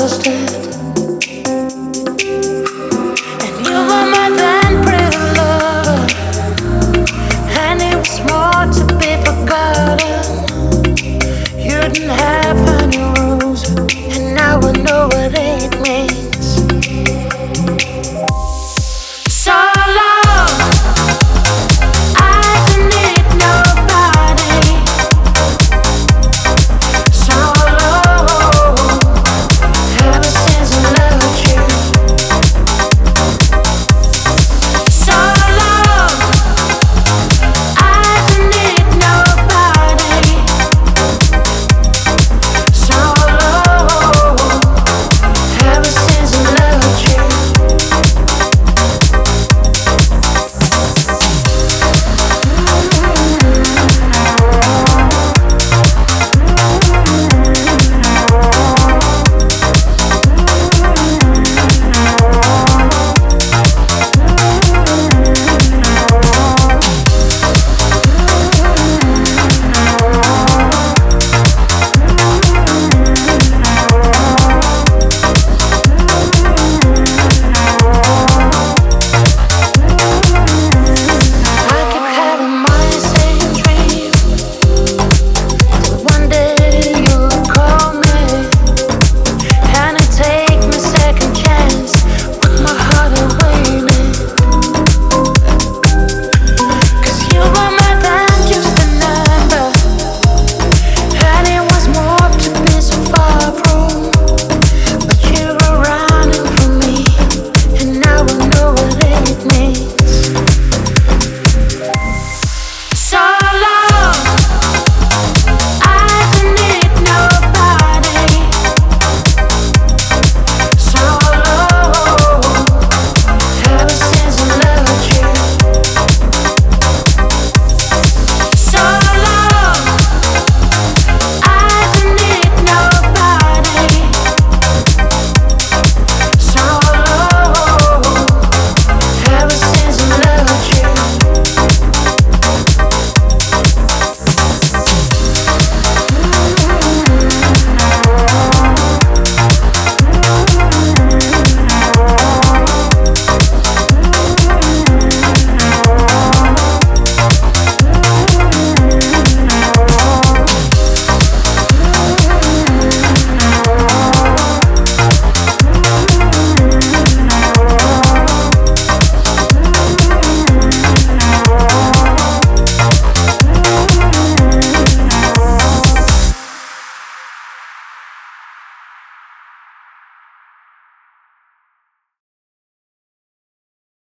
lost it